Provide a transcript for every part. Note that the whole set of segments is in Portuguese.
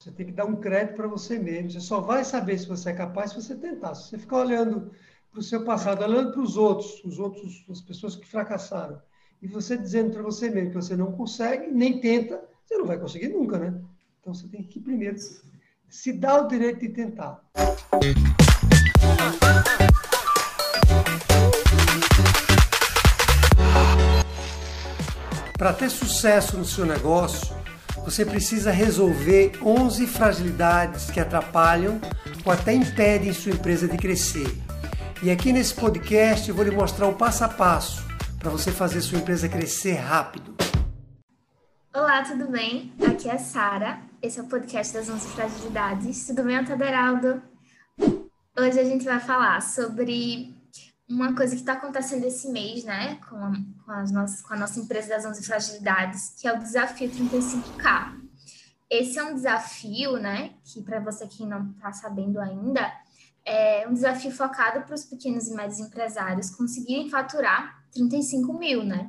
Você tem que dar um crédito para você mesmo. Você só vai saber se você é capaz se você tentar. Se você ficar olhando para o seu passado, olhando para os outros, os outros, as pessoas que fracassaram, e você dizendo para você mesmo que você não consegue, nem tenta, você não vai conseguir nunca, né? Então você tem que primeiro se dar o direito de tentar. Para ter sucesso no seu negócio, você precisa resolver 11 fragilidades que atrapalham ou até impedem sua empresa de crescer. E aqui nesse podcast eu vou lhe mostrar o passo a passo para você fazer sua empresa crescer rápido. Olá, tudo bem? Aqui é a Sara. Esse é o podcast das 11 fragilidades. Tudo bem, Taderaldo? Hoje a gente vai falar sobre uma coisa que está acontecendo esse mês, né, com a, com, as nossas, com a nossa empresa das 11 fragilidades, que é o desafio 35K. Esse é um desafio, né, que para você que não está sabendo ainda, é um desafio focado para os pequenos e médios empresários conseguirem faturar 35 mil, né?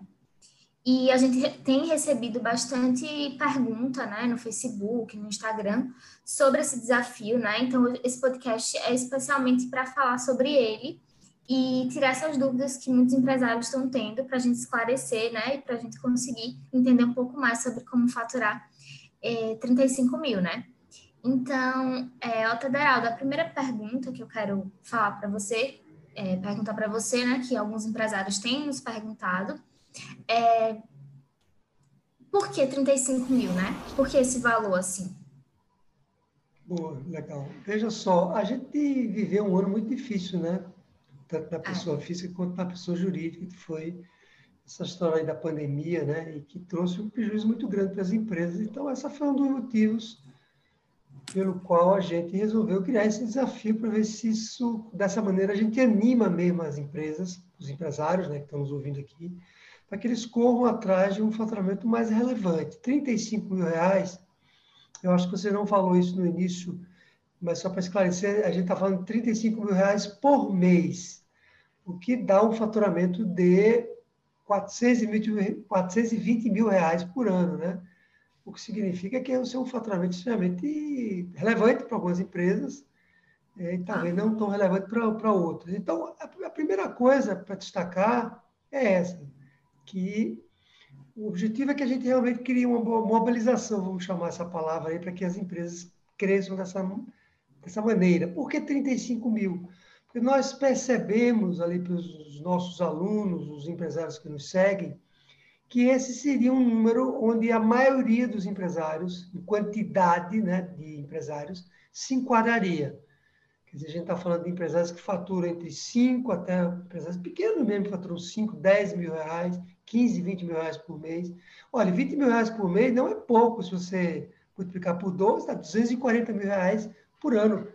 E a gente tem recebido bastante pergunta, né, no Facebook, no Instagram, sobre esse desafio, né? Então, esse podcast é especialmente para falar sobre ele e tirar essas dúvidas que muitos empresários estão tendo para a gente esclarecer, né, e para a gente conseguir entender um pouco mais sobre como faturar é, 35 mil, né? Então, é, Otaderaldo, a primeira pergunta que eu quero falar para você, é, perguntar para você, né, que alguns empresários têm nos perguntado, é por que 35 mil, né? Por que esse valor assim? Boa, legal. Veja só, a gente viveu um ano muito difícil, né? Tanto na é. pessoa é. física quanto na pessoa jurídica, que foi essa história da pandemia, né, e que trouxe um prejuízo muito grande para as empresas. Então, essa foi um dos motivos pelo qual a gente resolveu criar esse desafio para ver se isso, dessa maneira, a gente anima mesmo as empresas, os empresários, né, que estão nos ouvindo aqui, para que eles corram atrás de um faturamento mais relevante. 35 mil reais, eu acho que você não falou isso no início, mas só para esclarecer, a gente está falando de 35 mil reais por mês o que dá um faturamento de 420 mil reais por ano, né? O que significa que é um faturamento extremamente relevante para algumas empresas é, e talvez não tão relevante para outras. Então, a primeira coisa para destacar é essa, que o objetivo é que a gente realmente crie uma mobilização, vamos chamar essa palavra aí, para que as empresas cresçam dessa, dessa maneira. Por que 35 mil? Porque nós percebemos ali para os nossos alunos, os empresários que nos seguem, que esse seria um número onde a maioria dos empresários, em quantidade né, de empresários, se enquadraria. Quer dizer, a gente está falando de empresários que faturam entre 5 até empresários pequenos mesmo, que faturam 5, 10 mil reais, 15, 20 mil reais por mês. Olha, 20 mil reais por mês não é pouco se você multiplicar por 12, dá 240 mil reais por ano.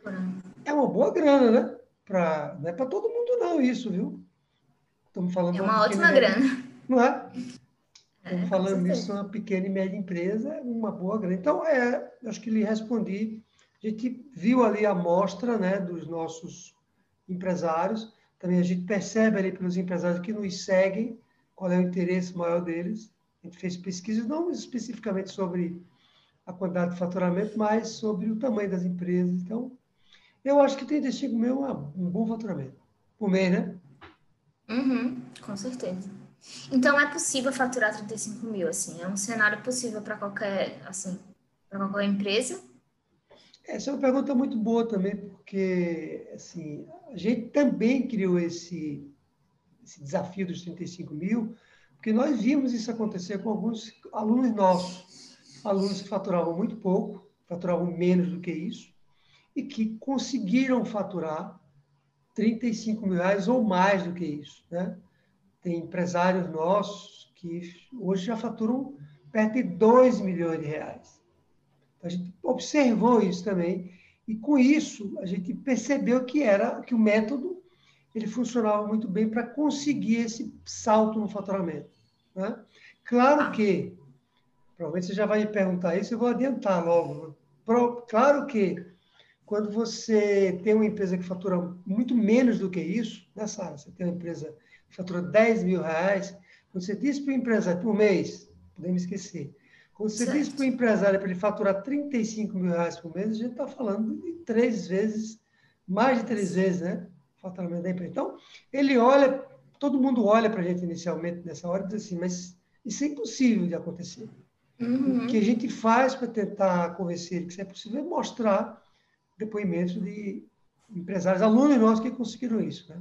É uma boa grana, né? Para não é para todo mundo não isso, viu? Estamos falando é uma, ótima grana, não é? é Estamos falando isso uma pequena e média empresa, uma boa grana. Então, é, acho que lhe respondi. A gente viu ali a amostra né, dos nossos empresários. Também a gente percebe ali pelos empresários que nos seguem qual é o interesse maior deles. A gente fez pesquisas, não especificamente sobre a quantidade de faturamento, mas sobre o tamanho das empresas. Então, eu acho que 35 mil é um bom faturamento. Por mês, né? Uhum, com certeza. Então é possível faturar 35 mil, assim, é um cenário possível para qualquer, assim, para qualquer empresa? Essa é uma pergunta muito boa também, porque assim, a gente também criou esse, esse desafio dos 35 mil, porque nós vimos isso acontecer com alguns alunos nossos, alunos que faturavam muito pouco, faturavam menos do que isso, e que conseguiram faturar 35 mil reais ou mais do que isso. Né? Tem empresários nossos que hoje já faturam perto de 2 milhões de reais. A gente observou isso também e com isso a gente percebeu que era que o método ele funcionava muito bem para conseguir esse salto no faturamento. Né? Claro que, provavelmente você já vai me perguntar isso, eu vou adiantar logo. Claro que quando você tem uma empresa que fatura muito menos do que isso, né, Sara? Você tem uma empresa que fatura 10 mil reais, quando você diz para o empresário por mês, podemos esquecer, Quando você certo. diz para o empresário para ele faturar 35 mil reais por mês, a gente está falando de três vezes, mais de três vezes, né? O faturamento da empresa. Então, ele olha, todo mundo olha para a gente inicialmente nessa hora e diz assim, mas isso é impossível de acontecer. Uhum. O que a gente faz para tentar convencer ele que isso é possível é mostrar depoimentos de empresários, alunos nossos que conseguiram isso, né?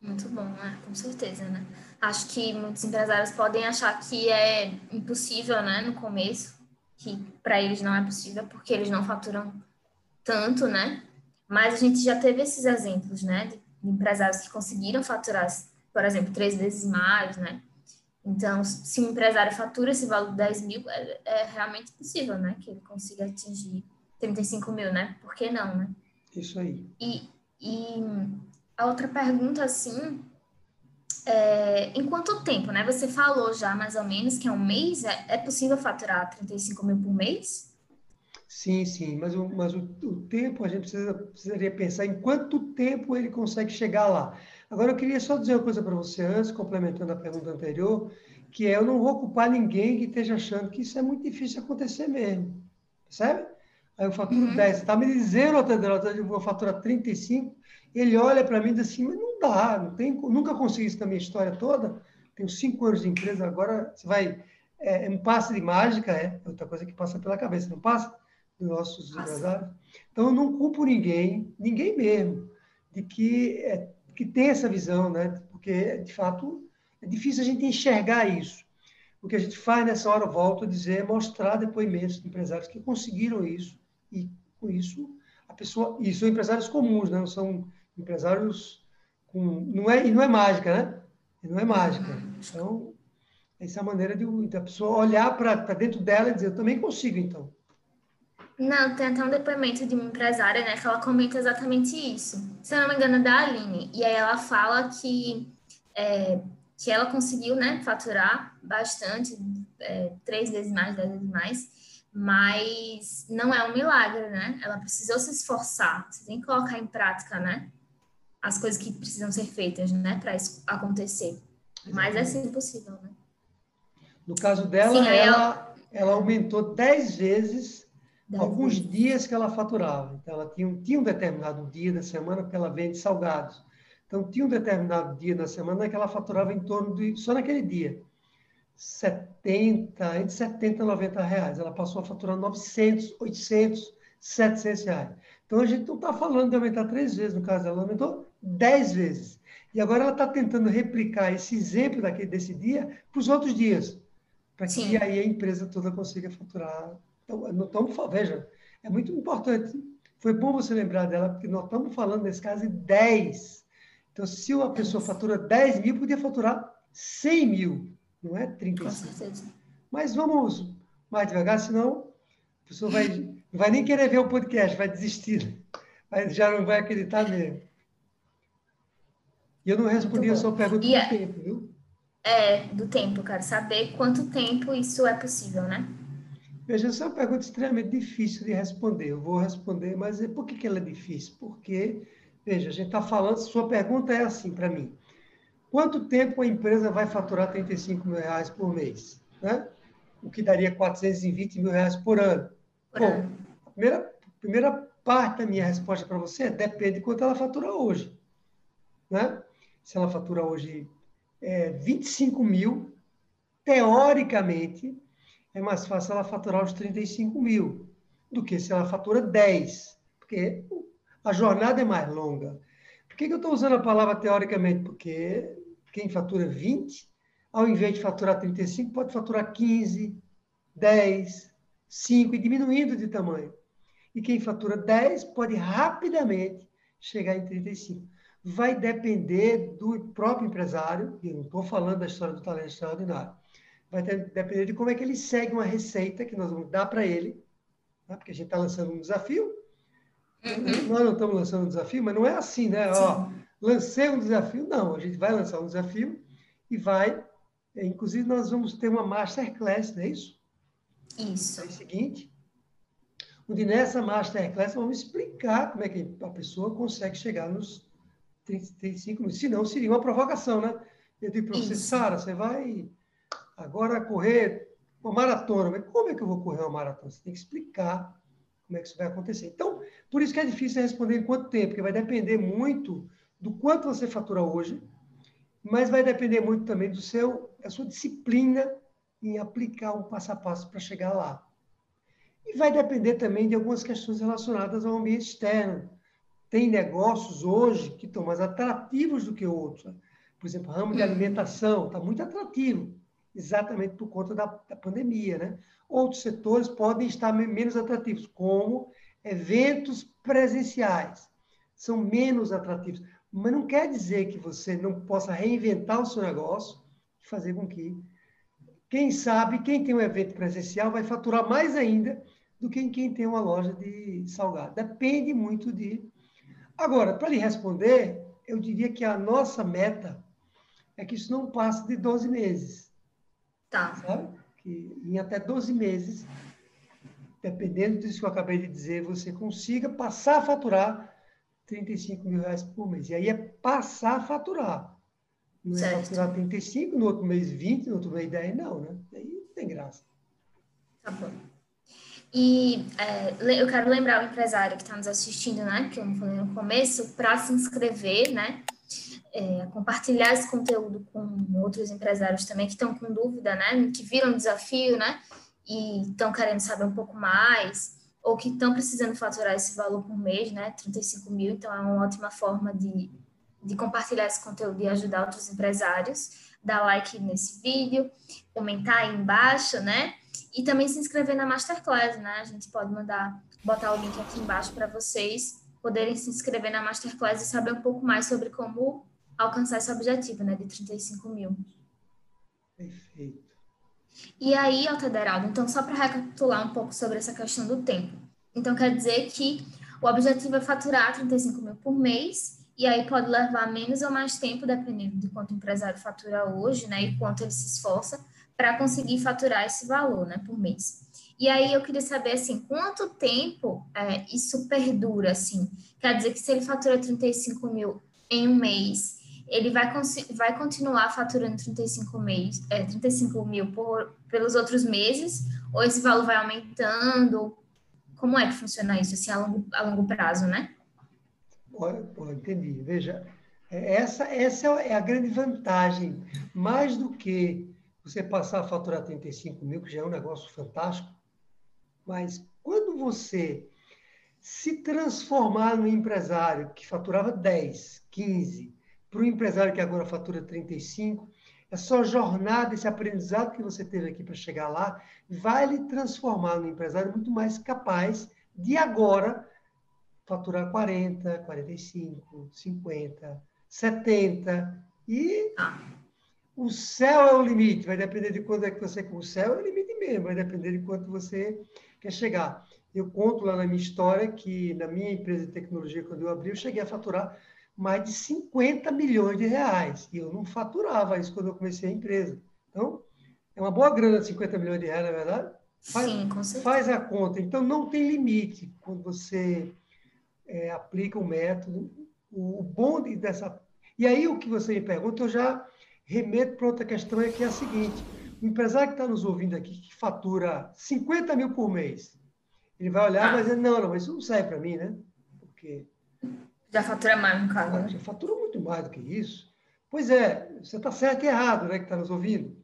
Muito bom, né? Com certeza, né? Acho que muitos empresários podem achar que é impossível, né, no começo, que para eles não é possível porque eles não faturam tanto, né? Mas a gente já teve esses exemplos, né, de empresários que conseguiram faturar, por exemplo, três vezes mais, né? Então, se um empresário fatura esse valor de 10 mil, é, é realmente possível, né? Que ele consiga atingir 35 mil, né? Por que não, né? Isso aí. E, e a outra pergunta, assim, é, em quanto tempo, né? Você falou já mais ou menos que é um mês, é, é possível faturar 35 mil por mês? Sim, sim, mas, o, mas o, o tempo, a gente precisa, precisaria pensar em quanto tempo ele consegue chegar lá. Agora, eu queria só dizer uma coisa para você antes, complementando a pergunta anterior, que é, eu não vou culpar ninguém que esteja achando que isso é muito difícil acontecer mesmo, percebe? Aí eu faturo uhum. 10, você está me dizendo, Otadelo, eu vou faturar 35, ele olha para mim e diz assim, mas não dá, não tem, nunca consegui isso na minha história toda, tenho cinco anos de empresa, agora você vai, é, é um passe de mágica, é, é outra coisa que passa pela cabeça, não passa? Dos nossos empresários. Então, eu não culpo ninguém, ninguém mesmo, de que, é, que tem essa visão, né? Porque, de fato, é difícil a gente enxergar isso. O que a gente faz nessa hora, volto a dizer, é mostrar depoimentos de empresários que conseguiram isso e, com isso, a pessoa... E são empresários comuns, né? São empresários com. Não é, e não é mágica, né? E não é mágica. Uhum. Então, essa é a maneira de, de a pessoa olhar para dentro dela e dizer: eu também consigo, então. Não, tem até um depoimento de uma empresária, né, que ela comenta exatamente isso. Se eu não me engano, é da Aline. E aí ela fala que, é, que ela conseguiu, né, faturar bastante, é, três vezes mais, dez vezes mais, mas não é um milagre, né? Ela precisou se esforçar, você tem que colocar em prática, né? as coisas que precisam ser feitas, né, para isso acontecer. Exatamente. Mas é sim possível, né? No caso dela, sim, ela, ela, ela aumentou 10 vezes dez alguns vezes. dias que ela faturava. Então, ela tinha, tinha um determinado dia da semana, porque ela vende salgados. Então, tinha um determinado dia da semana que ela faturava em torno de, só naquele dia, 70, entre 70 e 90 reais. Ela passou a faturar 900, 800, 700 reais. Então, a gente não está falando de aumentar três vezes, no caso dela, ela aumentou dez vezes. E agora ela está tentando replicar esse exemplo daquele, desse dia para os outros dias, para que aí a empresa toda consiga faturar. Então, não estamos, veja, é muito importante. Foi bom você lembrar dela, porque nós estamos falando, nesse caso, de 10. Então, se uma pessoa fatura 10 mil, podia faturar 100 mil, não é 35. Com certeza. Mas vamos mais devagar, senão a pessoa vai, não vai nem querer ver o podcast, vai desistir. Vai, já não vai acreditar mesmo. E eu não respondi a sua pergunta e do é, tempo, viu? É, do tempo, quero saber quanto tempo isso é possível, né? Veja, essa é uma pergunta extremamente difícil de responder. Eu vou responder, mas por que, que ela é difícil? Porque, veja, a gente está falando, sua pergunta é assim para mim. Quanto tempo a empresa vai faturar 35 mil reais por mês? Né? O que daria 420 mil reais por ano. Por Bom, ano. A primeira, primeira parte da minha resposta para você é depende de quanto ela fatura hoje. Né? se ela fatura hoje é, 25 mil, teoricamente, é mais fácil ela faturar os 35 mil do que se ela fatura 10, porque a jornada é mais longa. Por que, que eu estou usando a palavra teoricamente? Porque quem fatura 20, ao invés de faturar 35, pode faturar 15, 10, 5 e diminuindo de tamanho. E quem fatura 10 pode rapidamente chegar em 35 vai depender do próprio empresário, e não estou falando da história do talento extraordinário, vai depender de como é que ele segue uma receita que nós vamos dar para ele, né? porque a gente está lançando um desafio, uhum. nós não estamos lançando um desafio, mas não é assim, né? Ó, lancei um desafio, não, a gente vai lançar um desafio e vai, inclusive nós vamos ter uma masterclass, não é isso? Isso. É o seguinte, onde nessa masterclass vamos explicar como é que a pessoa consegue chegar nos 35 minutos. Se não, seria uma provocação, né? Eu digo para você, Sara, você vai agora correr uma maratona. Mas como é que eu vou correr uma maratona? Você tem que explicar como é que isso vai acontecer. Então, por isso que é difícil responder em quanto tempo, porque vai depender muito do quanto você fatura hoje, mas vai depender muito também do seu, da sua disciplina em aplicar um passo a passo para chegar lá. E vai depender também de algumas questões relacionadas ao ambiente externo. Tem negócios hoje que estão mais atrativos do que outros. Por exemplo, o ramo de hum. alimentação está muito atrativo, exatamente por conta da, da pandemia. Né? Outros setores podem estar menos atrativos, como eventos presenciais. São menos atrativos. Mas não quer dizer que você não possa reinventar o seu negócio e fazer com que quem sabe, quem tem um evento presencial vai faturar mais ainda do que quem tem uma loja de salgado. Depende muito de. Agora, para lhe responder, eu diria que a nossa meta é que isso não passe de 12 meses. Tá. Sabe? Que em até 12 meses, dependendo disso que eu acabei de dizer, você consiga passar a faturar 35 mil reais por mês. E aí é passar a faturar. Não é faturar 35, no outro mês 20, no outro mês 10, não, né? Aí não tem graça. Tá bom. E é, eu quero lembrar o empresário que está nos assistindo, né, que eu falei no começo, para se inscrever, né, é, compartilhar esse conteúdo com outros empresários também que estão com dúvida, né, que viram desafio, né, e estão querendo saber um pouco mais, ou que estão precisando faturar esse valor por mês, né, 35 mil, então é uma ótima forma de de compartilhar esse conteúdo e ajudar outros empresários, dar like nesse vídeo, comentar aí embaixo, né? E também se inscrever na Masterclass, né? A gente pode mandar, botar o link aqui embaixo para vocês poderem se inscrever na Masterclass e saber um pouco mais sobre como alcançar esse objetivo, né? De 35 mil. Perfeito. E aí, Altederaldo, então só para recapitular um pouco sobre essa questão do tempo. Então, quer dizer que o objetivo é faturar 35 mil por mês e aí pode levar menos ou mais tempo, dependendo de quanto o empresário fatura hoje, né, e quanto ele se esforça para conseguir faturar esse valor, né, por mês. E aí eu queria saber, assim, quanto tempo é, isso perdura, assim? Quer dizer que se ele fatura 35 mil em um mês, ele vai, vai continuar faturando 35, mês, é, 35 mil por, pelos outros meses? Ou esse valor vai aumentando? Como é que funciona isso, assim, a longo, a longo prazo, né? Pô, entendi. Veja, é, essa, essa é a grande vantagem. Mais do que você passar a faturar 35 mil, que já é um negócio fantástico, mas quando você se transformar no empresário que faturava 10, 15, para o empresário que agora fatura 35, essa jornada, esse aprendizado que você teve aqui para chegar lá, vai lhe transformar no empresário muito mais capaz de agora faturar 40, 45, 50, 70 e ah. o céu é o limite, vai depender de quando é que você o céu é o limite mesmo, vai depender de quanto você quer chegar. Eu conto lá na minha história que na minha empresa de tecnologia quando eu abri, eu cheguei a faturar mais de 50 milhões de reais e eu não faturava isso quando eu comecei a empresa. Então, é uma boa grana 50 milhões de reais, na é verdade? Faz, Sim, com certeza. Faz a conta. Então, não tem limite quando você é, aplica o método. O, o bom dessa. E aí, o que você me pergunta, eu já remeto para outra questão, é que é a seguinte: o empresário que está nos ouvindo aqui, que fatura 50 mil por mês, ele vai olhar e vai dizer: não, não, mas isso não serve para mim, né? Porque. Já fatura mais, no caso. Né? Já fatura muito mais do que isso. Pois é, você está certo e errado, né, que está nos ouvindo.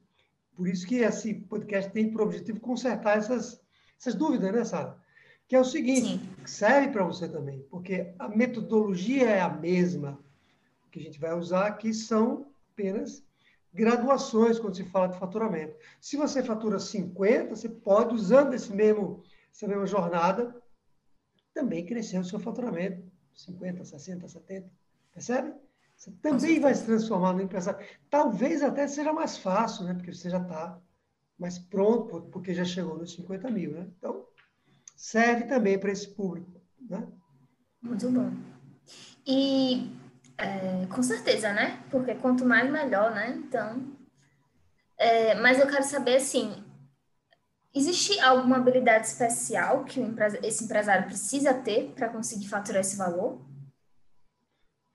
Por isso que esse podcast tem por objetivo consertar essas, essas dúvidas, né, Sara? que é o seguinte, Sim. serve para você também, porque a metodologia é a mesma que a gente vai usar, que são apenas graduações quando se fala de faturamento. Se você fatura 50, você pode, usando esse mesmo, essa mesma jornada, também crescer o seu faturamento, 50, 60, 70, percebe? Você também vai se transformar no empresário. Talvez até seja mais fácil, né? Porque você já está mais pronto, porque já chegou nos 50 mil, né? Então, serve também para esse público. Né? Muito bom. E é, com certeza, né? Porque quanto mais melhor, né? Então. É, mas eu quero saber assim. Existe alguma habilidade especial que esse empresário precisa ter para conseguir faturar esse valor?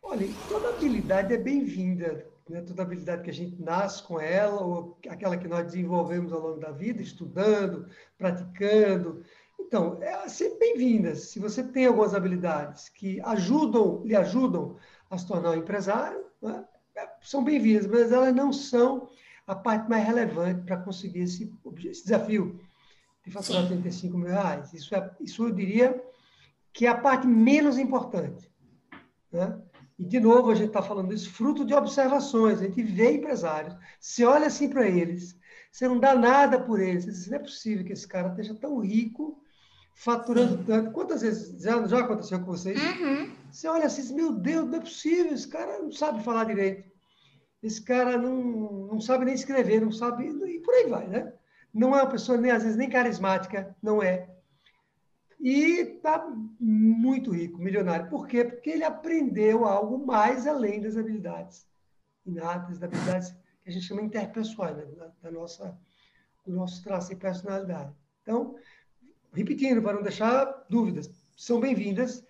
Olha, toda habilidade é bem-vinda. Não é toda habilidade que a gente nasce com ela, ou aquela que nós desenvolvemos ao longo da vida, estudando, praticando. Então, é sempre bem-vindas. Se você tem algumas habilidades que ajudam, lhe ajudam a se tornar um empresário, né? É, são bem-vindas, mas elas não são a parte mais relevante para conseguir esse, esse desafio de faturar 35 mil reais. Isso, é, isso eu diria que é a parte menos importante. Né? E, de novo, a gente está falando isso fruto de observações. A gente vê empresários, você olha assim para eles, você não dá nada por eles. Você diz, não é possível que esse cara esteja tão rico, faturando Sim. tanto. Quantas vezes já, já aconteceu com vocês? Uhum. Você olha assim, meu Deus, não é possível, esse cara não sabe falar direito. Esse cara não, não sabe nem escrever, não sabe. E por aí vai, né? Não é uma pessoa, nem às vezes, nem carismática, não é. E está muito rico, milionário. Por quê? Porque ele aprendeu algo mais além das habilidades inatas, das habilidades que a gente chama interpessoais, né? da, da nossa, do nosso traço de personalidade. Então, repetindo, para não deixar dúvidas, são bem-vindas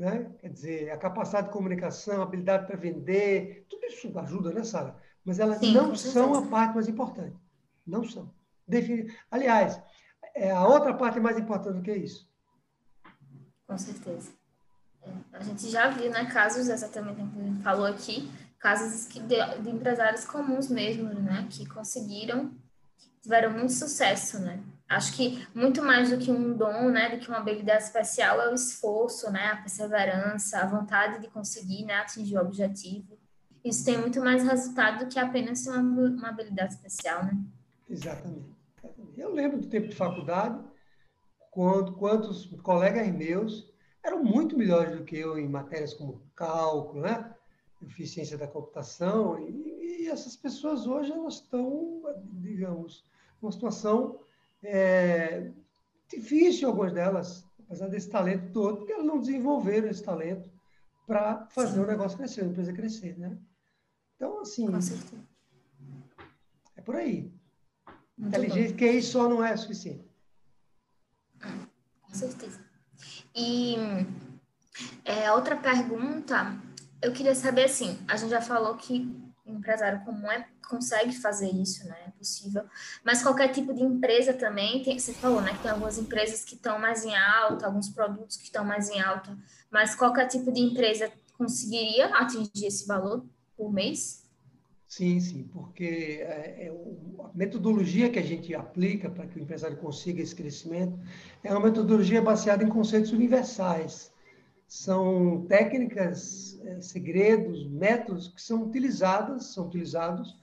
né? Quer dizer, a capacidade de comunicação, a habilidade para vender, tudo isso ajuda, né, Sara? Mas elas Sim, não são a parte mais importante. Não são. Defini... Aliás, é a outra parte mais importante do que isso. Com certeza. É, a gente já viu, né, casos, exatamente como a gente falou aqui, casos de, de empresários comuns mesmo, né, que conseguiram, tiveram muito sucesso, né? Acho que muito mais do que um dom, né, do que uma habilidade especial é o esforço, né, a perseverança, a vontade de conseguir, né, atingir o objetivo. Isso tem muito mais resultado do que apenas uma, uma habilidade especial, né? Exatamente. Eu lembro do tempo de faculdade, quando quantos colegas meus eram muito melhores do que eu em matérias como cálculo, né, eficiência da computação, e, e essas pessoas hoje elas estão, digamos, numa situação é, difícil algumas delas, apesar desse talento todo, porque elas não desenvolveram esse talento para fazer Sim. o negócio crescer, a empresa crescer, né? Então, assim, é por aí. Muito Inteligente, que isso só não é suficiente. Com certeza. E é, outra pergunta, eu queria saber assim, a gente já falou que empresário comum é, consegue fazer isso, né? É possível. Mas qualquer tipo de empresa também, tem, você falou, né? Que tem algumas empresas que estão mais em alta, alguns produtos que estão mais em alta, mas qualquer tipo de empresa conseguiria atingir esse valor por mês? Sim, sim, porque é, é, a metodologia que a gente aplica para que o empresário consiga esse crescimento é uma metodologia baseada em conceitos universais são técnicas, é, segredos, métodos que são utilizadas, são utilizados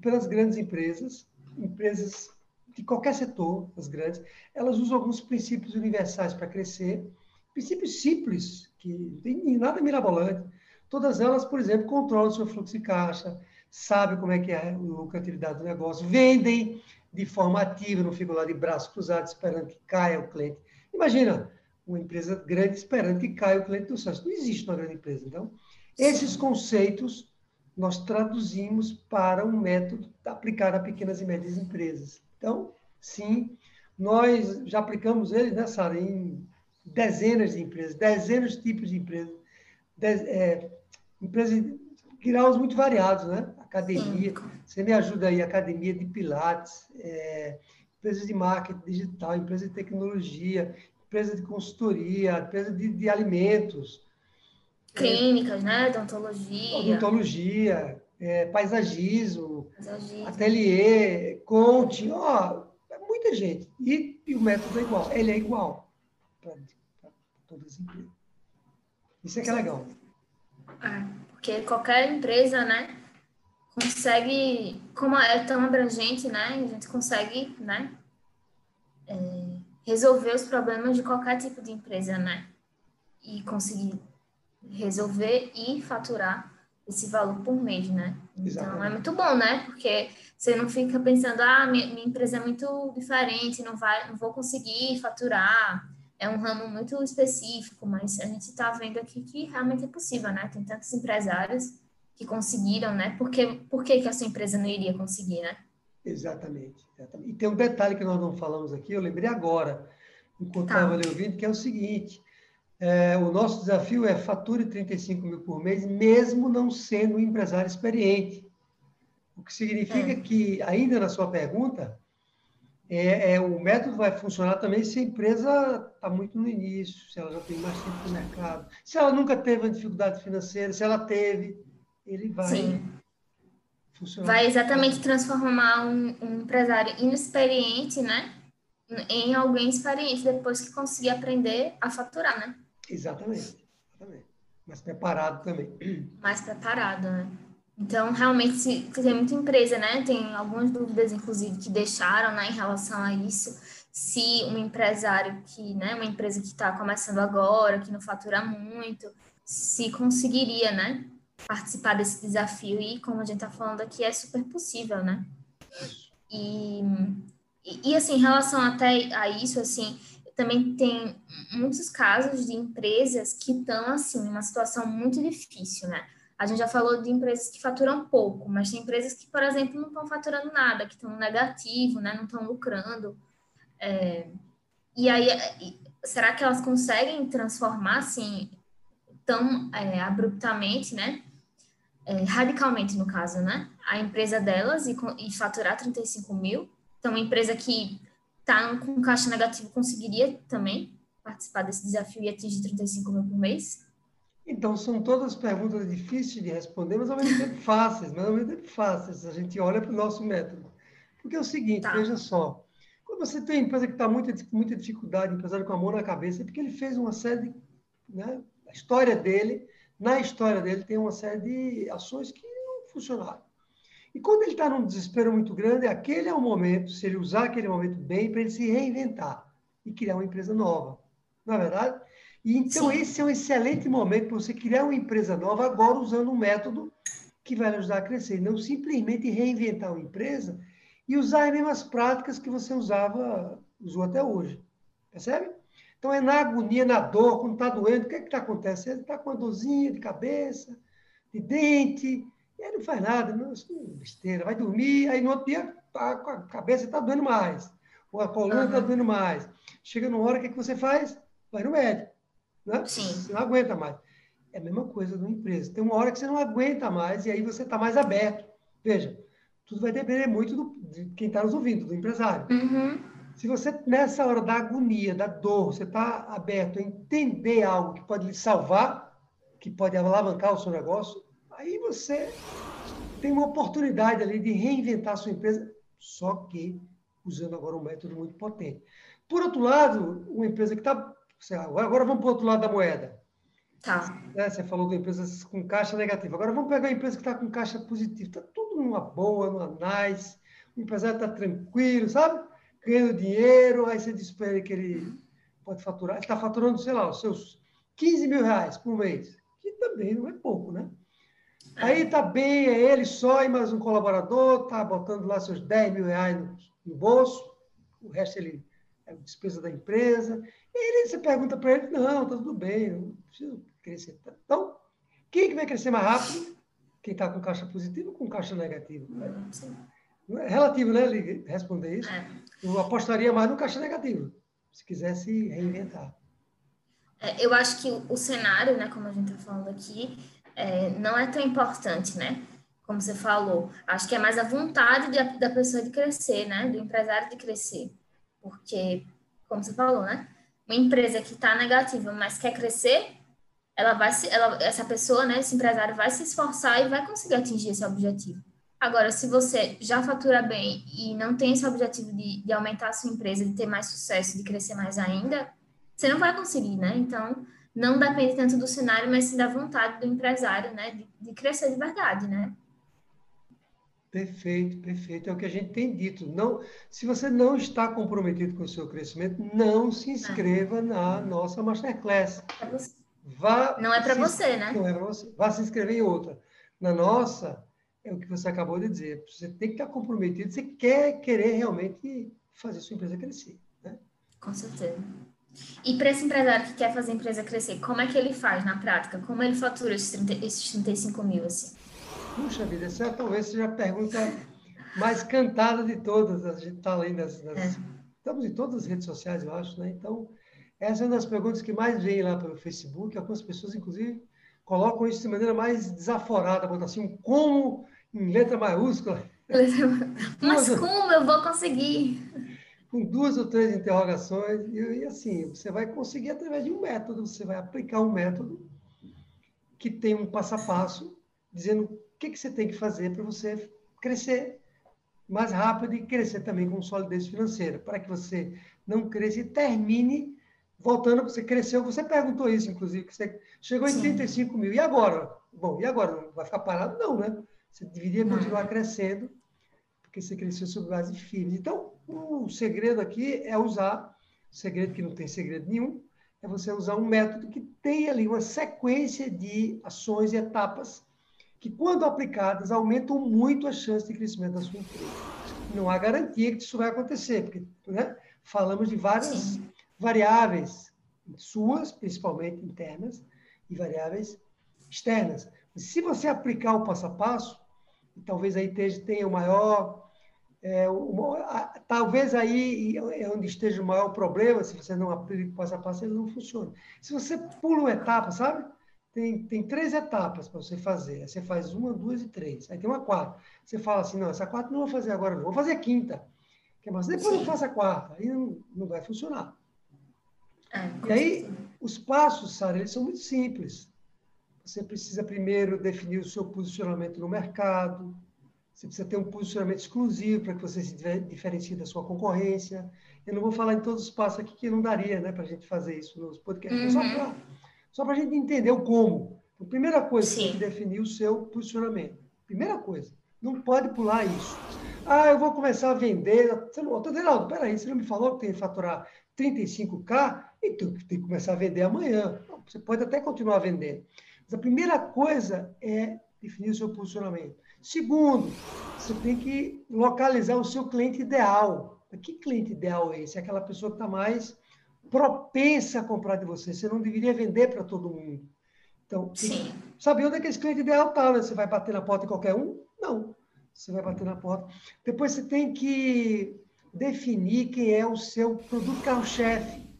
pelas grandes empresas, empresas de qualquer setor, as grandes, elas usam alguns princípios universais para crescer, princípios simples, que não tem nada mirabolante. Todas elas, por exemplo, controlam o seu fluxo de caixa, sabem como é que é a lucratividade do negócio, vendem de forma ativa, não ficam lá de braços cruzados esperando que caia o cliente. Imagina, uma empresa grande esperando que caia o cliente do sócio. Não existe uma grande empresa. Então, esses conceitos nós traduzimos para um método aplicado a pequenas e médias empresas. Então, sim, nós já aplicamos ele, né, Sara, em dezenas de empresas, dezenas de tipos de empresas, de, é, empresas de graus muito variados, né? Academia, você me ajuda aí, academia de pilates, é, empresas de marketing digital, empresas de tecnologia, empresa de consultoria, empresa de, de alimentos. Clínicas, é, né? Odontologia. Odontologia, é, paisagismo, paisagismo, ateliê, coaching, ó, é muita gente. E, e, o método é igual, ele é igual para todas as empresas. Isso é que é legal. É, porque qualquer empresa, né, consegue, como é tão abrangente, né, a gente consegue, né, é, resolver os problemas de qualquer tipo de empresa, né? E conseguir resolver e faturar esse valor por mês, né? Então Exatamente. é muito bom, né? Porque você não fica pensando, ah, minha, minha, empresa é muito diferente, não vai, não vou conseguir faturar. É um ramo muito específico, mas a gente está vendo aqui que realmente é possível, né? Tem tantos empresários que conseguiram, né? Por que, por que, que a sua empresa não iria conseguir, né? Exatamente, exatamente. E tem um detalhe que nós não falamos aqui, eu lembrei agora, enquanto estava tá. ali ouvindo, que é o seguinte: É, o nosso desafio é fature 35 mil por mês, mesmo não sendo um empresário experiente. O que significa é. que, ainda na sua pergunta, é, é, o método vai funcionar também se a empresa está muito no início, se ela já tem mais tempo no mercado, se ela nunca teve uma dificuldade financeira, se ela teve, ele vai Sim. funcionar. Vai exatamente transformar um, um empresário inexperiente, né, em alguém experiente depois que conseguir aprender a faturar, né? Exatamente, exatamente. Mais preparado também. Mais preparado, né? Então, realmente, se, tem muita empresa, né? Tem algumas dúvidas, inclusive, que deixaram, né, em relação a isso. Se um empresário que, né, uma empresa que está começando agora, que não fatura muito, se conseguiria, né, participar desse desafio. E, como a gente está falando aqui, é super possível, né? E, e, e, assim, em relação até a isso, assim, também tem muitos casos de empresas que estão, assim, numa situação muito difícil, né? A gente já falou de empresas que faturam pouco, mas tem empresas que, por exemplo, não estão faturando nada, que estão no negativo, né? não estão lucrando. É, e aí, será que elas conseguem transformar assim tão é, abruptamente, né? É, radicalmente, no caso, né? A empresa delas e, e faturar 35 mil? Então, uma empresa que está com caixa negativo conseguiria também participar desse desafio e atingir 35 mil por mês? Então, são todas perguntas difíceis de responder, mas ao mesmo tempo fáceis, mas ao mesmo tempo fáceis. A gente olha para o nosso método. Porque é o seguinte, tá. veja só, quando você tem uma empresa que está com muita, muita dificuldade, empresário com a mão na cabeça, é porque ele fez uma série de... Né, a história dele, na história dele, tem uma série de ações que não funcionaram. E quando ele está num desespero muito grande, aquele é o momento, se ele usar aquele momento bem, para ele se reinventar e criar uma empresa nova. Não é verdade? E então Sim. esse é um excelente momento para você criar uma empresa nova agora usando um método que vai ajudar a crescer, não simplesmente reinventar uma empresa e usar as mesmas práticas que você usava, usou até hoje. Percebe? Então é na agonia, na dor, quando está doendo, o que é que está acontecendo? Ele está com uma dorzinha de cabeça, de dente, e aí não faz nada, não, é besteira, vai dormir, aí no outro dia tá, a cabeça está doendo mais, ou a coluna está uhum. doendo mais. Chega numa hora, o que, é que você faz? Vai no médico. Né? Sim. Você não aguenta mais. É a mesma coisa numa empresa. Tem uma hora que você não aguenta mais e aí você está mais aberto. Veja, tudo vai depender muito do, de quem está nos ouvindo, do empresário. Uhum. Se você, nessa hora da agonia, da dor, você está aberto a entender algo que pode lhe salvar, que pode alavancar o seu negócio, aí você tem uma oportunidade ali de reinventar a sua empresa, só que usando agora um método muito potente. Por outro lado, uma empresa que está Agora vamos para o outro lado da moeda. Tá. É, você falou de empresas com caixa negativa. Agora vamos pegar a empresa que está com caixa positiva. Está tudo numa boa, numa nice. O empresário está tranquilo, sabe? Ganhando dinheiro. Aí você diz para ele que ele pode faturar. Ele está faturando, sei lá, os seus 15 mil reais por mês. Que também não é pouco, né? Aí está bem, é ele só e mais um colaborador. Está botando lá seus 10 mil reais no, no bolso. O resto ele é despesa da empresa. E aí você pergunta para ele, não, está tudo bem, não preciso crescer. Então, quem que vai crescer mais rápido? Quem está com caixa positiva ou com caixa negativa? É relativo, né, responder isso. É. Eu apostaria mais no caixa negativo, se quisesse reinventar. É, eu acho que o cenário, né, como a gente está falando aqui, é, não é tão importante, né? Como você falou. Acho que é mais a vontade de, da pessoa de crescer, né? Do empresário de crescer. Porque, como você falou, né? uma empresa que está negativa, mas quer crescer, ela vai se, ela, essa pessoa, né, esse empresário vai se esforçar e vai conseguir atingir esse objetivo. Agora, se você já fatura bem e não tem esse objetivo de, de aumentar a sua empresa, de ter mais sucesso, de crescer mais ainda, você não vai conseguir, né? Então, não depende tanto do cenário, mas sim da vontade do empresário, né, de, de crescer de verdade, né? Perfeito, perfeito. É o que a gente tem dito. Não, se você não está comprometido com o seu crescimento, não se inscreva ah. na nossa Masterclass. Vá não é para você, né? Não é para você. Vá se inscrever em outra. Na nossa, é o que você acabou de dizer. Você tem que estar comprometido. Você quer querer realmente fazer sua empresa crescer. Né? Com certeza. E para esse empresário que quer fazer a empresa crescer, como é que ele faz na prática? Como ele fatura esses, 30, esses 35 mil? Assim? Puxa vida, essa talvez seja a pergunta mais cantada de todas. A gente está além das, das... É. Estamos em todas as redes sociais, eu acho, né? Então, Essa é uma das perguntas que mais vem lá pelo Facebook. Algumas pessoas, inclusive, colocam isso de maneira mais desaforada, botam assim, um como em letra maiúscula. Mas como eu vou conseguir? Com duas ou três interrogações, e, assim, você vai conseguir através de um método, você vai aplicar um método que tem um passo a passo, dizendo o que, que você tem que fazer para você crescer mais rápido e crescer também com solidez financeira, para que você não cresça e termine voltando, você cresceu, você perguntou isso, inclusive, que você chegou em Sim. 35 mil, e agora? Bom, e agora? Vai ficar parado? Não, né? Você deveria continuar crescendo, porque você cresceu sobre base firme. Então, o segredo aqui é usar, segredo que não tem segredo nenhum, é você usar um método que tem ali uma sequência de ações e etapas que, quando aplicadas, aumentam muito a chance de crescimento da sua empresa. Não há garantia que isso vai acontecer, porque né, falamos de várias Sim. variáveis, suas, principalmente internas, e variáveis externas. Se você aplicar o passo a passo, talvez aí tenha o maior. É, o, a, talvez aí é onde esteja o maior problema, se você não aplica o passo a passo, ele não funciona. Se você pula uma etapa, sabe? Tem, tem três etapas para você fazer. Aí você faz uma, duas e três. Aí tem uma quarta. Você fala assim, não, essa quarta não vou fazer agora, não. Vou fazer a quinta. Que é mais, depois eu faço a quarta. Aí não, não vai funcionar. É, e aí, os passos, Sara, eles são muito simples. Você precisa primeiro definir o seu posicionamento no mercado. Você precisa ter um posicionamento exclusivo para que você se diferencie da sua concorrência. Eu não vou falar em todos os passos aqui, que não daria né, para a gente fazer isso nos podcasts. Uhum. Só para a gente entender o como. Então, primeira coisa, Sim. você tem que definir o seu posicionamento. Primeira coisa. Não pode pular isso. Ah, eu vou começar a vender. Você não, peraí, você não me falou que tem que faturar 35K? Então tem que começar a vender amanhã. Você pode até continuar vendendo. Mas a primeira coisa é definir o seu posicionamento. Segundo, você tem que localizar o seu cliente ideal. Que cliente ideal é esse? É aquela pessoa que está mais propensa a comprar de você. Você não deveria vender para todo mundo. Então, Sim. saber onde é que esse cliente ideal está. Né? Você vai bater na porta de qualquer um? Não. Você vai bater na porta. Depois você tem que definir quem é o seu produto carro-chefe.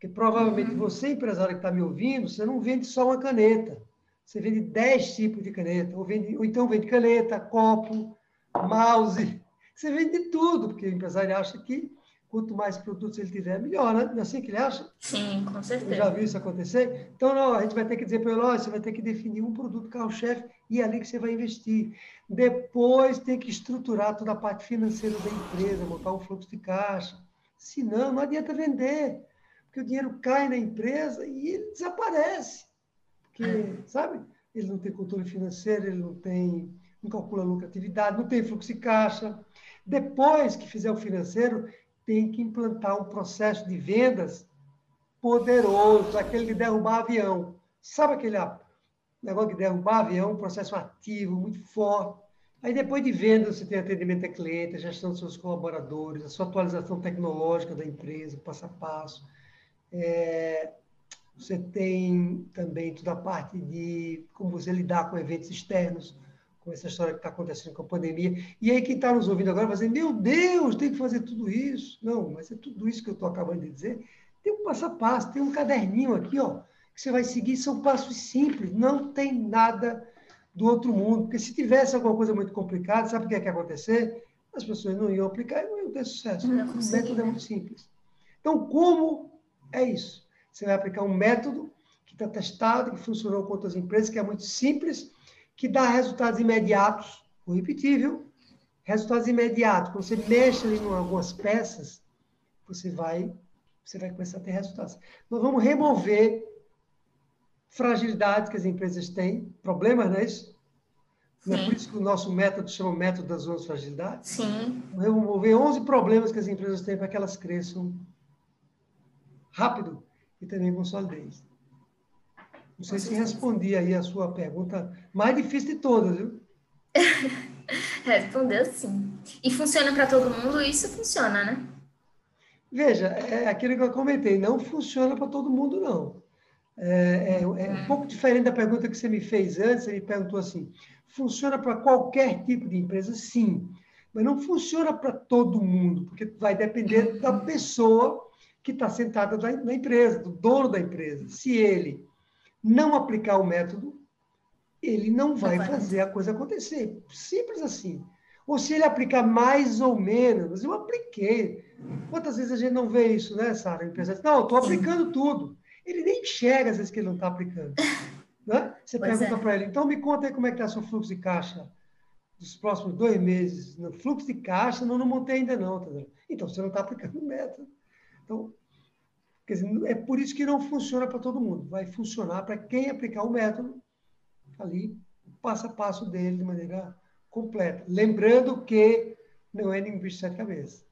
Porque provavelmente uhum. você, empresário que está me ouvindo, você não vende só uma caneta. Você vende 10 tipos de caneta. Ou, vende, ou então vende caneta, copo, mouse. Você vende tudo, porque o empresário acha que quanto mais produtos ele tiver, melhor, né? Não é assim que ele acha? Sim, com certeza. já viu isso acontecer? Então, não, a gente vai ter que dizer para ele, você vai ter que definir um produto carro-chefe e é ali que você vai investir. Depois tem que estruturar toda a parte financeira da empresa, montar um fluxo de caixa. Senão, não adianta vender, porque o dinheiro cai na empresa e ele desaparece. Porque, é. sabe? Ele não tem controle financeiro, ele não tem, não calcula lucratividade, não tem fluxo de caixa. Depois que fizer o financeiro, tem que implantar um processo de vendas poderoso, aquele de derrubar avião. Sabe aquele negócio de derrubar avião, um processo ativo, muito forte. Aí depois de venda, você tem atendimento a cliente, a gestão dos seus colaboradores, a sua atualização tecnológica da empresa, passo a passo. É, você tem também toda a parte de como você lidar com eventos externos, com essa história que está acontecendo com a pandemia. E aí, quem está nos ouvindo agora vai dizer: Meu Deus, tem que fazer tudo isso. Não, mas é tudo isso que eu estou acabando de dizer. Tem um passo a passo, tem um caderninho aqui, ó, que você vai seguir. São passos simples, não tem nada do outro mundo. Porque se tivesse alguma coisa muito complicada, sabe o que é ia acontecer? As pessoas não iam aplicar e não iam ter sucesso. Não, o método é muito simples. Então, como é isso? Você vai aplicar um método que está testado, que funcionou com outras empresas, que é muito simples que dá resultados imediatos. Vou repetir, viu? Resultados imediatos. Quando você mexe ali em algumas peças, você vai, você vai começar a ter resultados. Nós vamos remover fragilidades que as empresas têm, problemas, não é isso? Não é por isso que o nosso método chama método das 11 fragilidades? Sim. Vamos remover 11 problemas que as empresas têm para que elas cresçam rápido e também com solidez. Não sei se respondi aí a sua pergunta mais difícil de todas, viu? Respondeu sim. E funciona para todo mundo? Isso funciona, né? Veja, é aquilo que eu comentei, não funciona para todo mundo, não. É, é, é, um pouco diferente da pergunta que você me fez antes, me perguntou assim, funciona para qualquer tipo de empresa? Sim, mas não funciona para todo mundo, porque vai depender da pessoa que está sentada na empresa, do dono da empresa. Se ele não aplicar o método, ele não vai fazer a coisa acontecer. Simples assim. Ou se ele aplicar mais ou menos, eu apliquei. Quantas vezes a gente não vê isso, né, Sara? Empresa não, estou aplicando tudo. Ele nem enxerga às vezes que ele não está aplicando. Né? Você pois pergunta é. para ele, então me conta aí como é que está seu fluxo de caixa dos próximos dois meses. No fluxo de caixa, não, não montei ainda não. Tá então, você não está aplicando o método. Então, quer dizer, é por isso que não funciona para todo mundo. Vai funcionar para quem aplicar o método ali, passo a passo dele, de maneira completa. Lembrando que não é nenhum bicho de sete cabeças.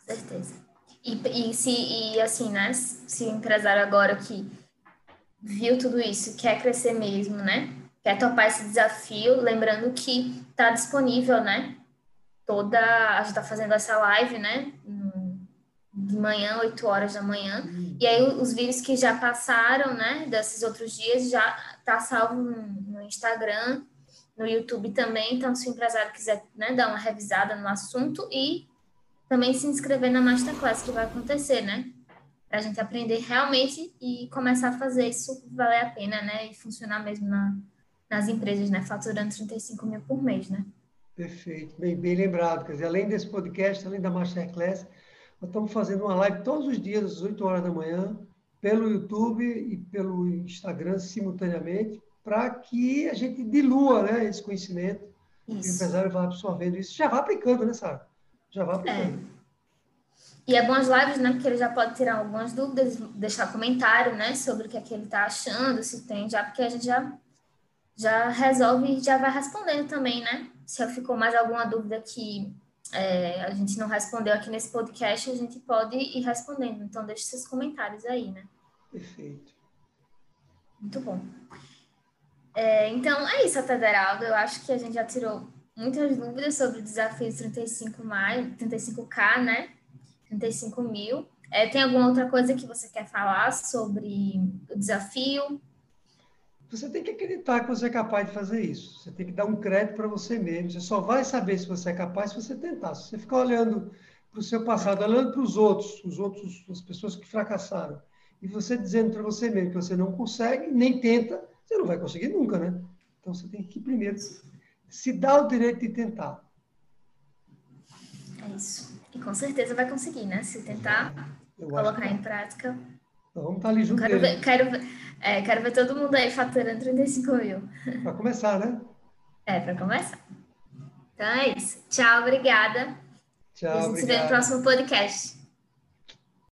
Certeza. E, e, se, e assim, né? Se o empresário agora que viu tudo isso, quer crescer mesmo, né? Quer topar esse desafio, lembrando que está disponível, né? Toda. A gente está fazendo essa live, né? De manhã, 8 horas da manhã. E aí, os vídeos que já passaram, né? Desses outros dias, já tá salvo no Instagram no YouTube também. Então, se o empresário quiser né, dar uma revisada no assunto e também se inscrever na Masterclass que vai acontecer, né? Para a gente aprender realmente e começar a fazer isso valer a pena, né? E funcionar mesmo na, nas empresas, né? Faturando 35 mil por mês, né? Perfeito, bem, bem lembrado. Quer dizer, além desse podcast, além da Masterclass, nós estamos fazendo uma live todos os dias, às 8 horas da manhã, pelo YouTube e pelo Instagram simultaneamente, para que a gente dilua né, esse conhecimento isso. e o empresário vá absorvendo isso. Já vai aplicando, né, Sara? Já vai aplicando. É. E é bom as lives, né? Porque ele já pode tirar algumas dúvidas, deixar comentário, né? Sobre o que é que ele está achando, se tem já, porque a gente já, já resolve e já vai respondendo também, né? Se ficou mais alguma dúvida que é, a gente não respondeu aqui nesse podcast, a gente pode ir respondendo. Então, deixe seus comentários aí, né? Perfeito. Muito bom. É, então, é isso, Federaldo. Eu acho que a gente já tirou muitas dúvidas sobre o desafio 35 mais, 35K, né? 35 mil. É, tem alguma outra coisa que você quer falar sobre o desafio? Você tem que acreditar que você é capaz de fazer isso. Você tem que dar um crédito para você mesmo. Você só vai saber se você é capaz se você tentar. Se você ficar olhando para o seu passado, olhando para os outros, os outros, as pessoas que fracassaram, e você dizendo para você mesmo que você não consegue, nem tenta, você não vai conseguir nunca, né? Então você tem que primeiro se dar o direito de tentar. É isso. E com certeza vai conseguir, né? Se tentar colocar em prática. Então, vamos estar ali juntos. Quero ver, quero, é, quero ver todo mundo aí faturando 35 mil. Para começar, né? É, para começar. Então é isso. Tchau, obrigada. Tchau, e a gente obrigado. se vê no próximo podcast.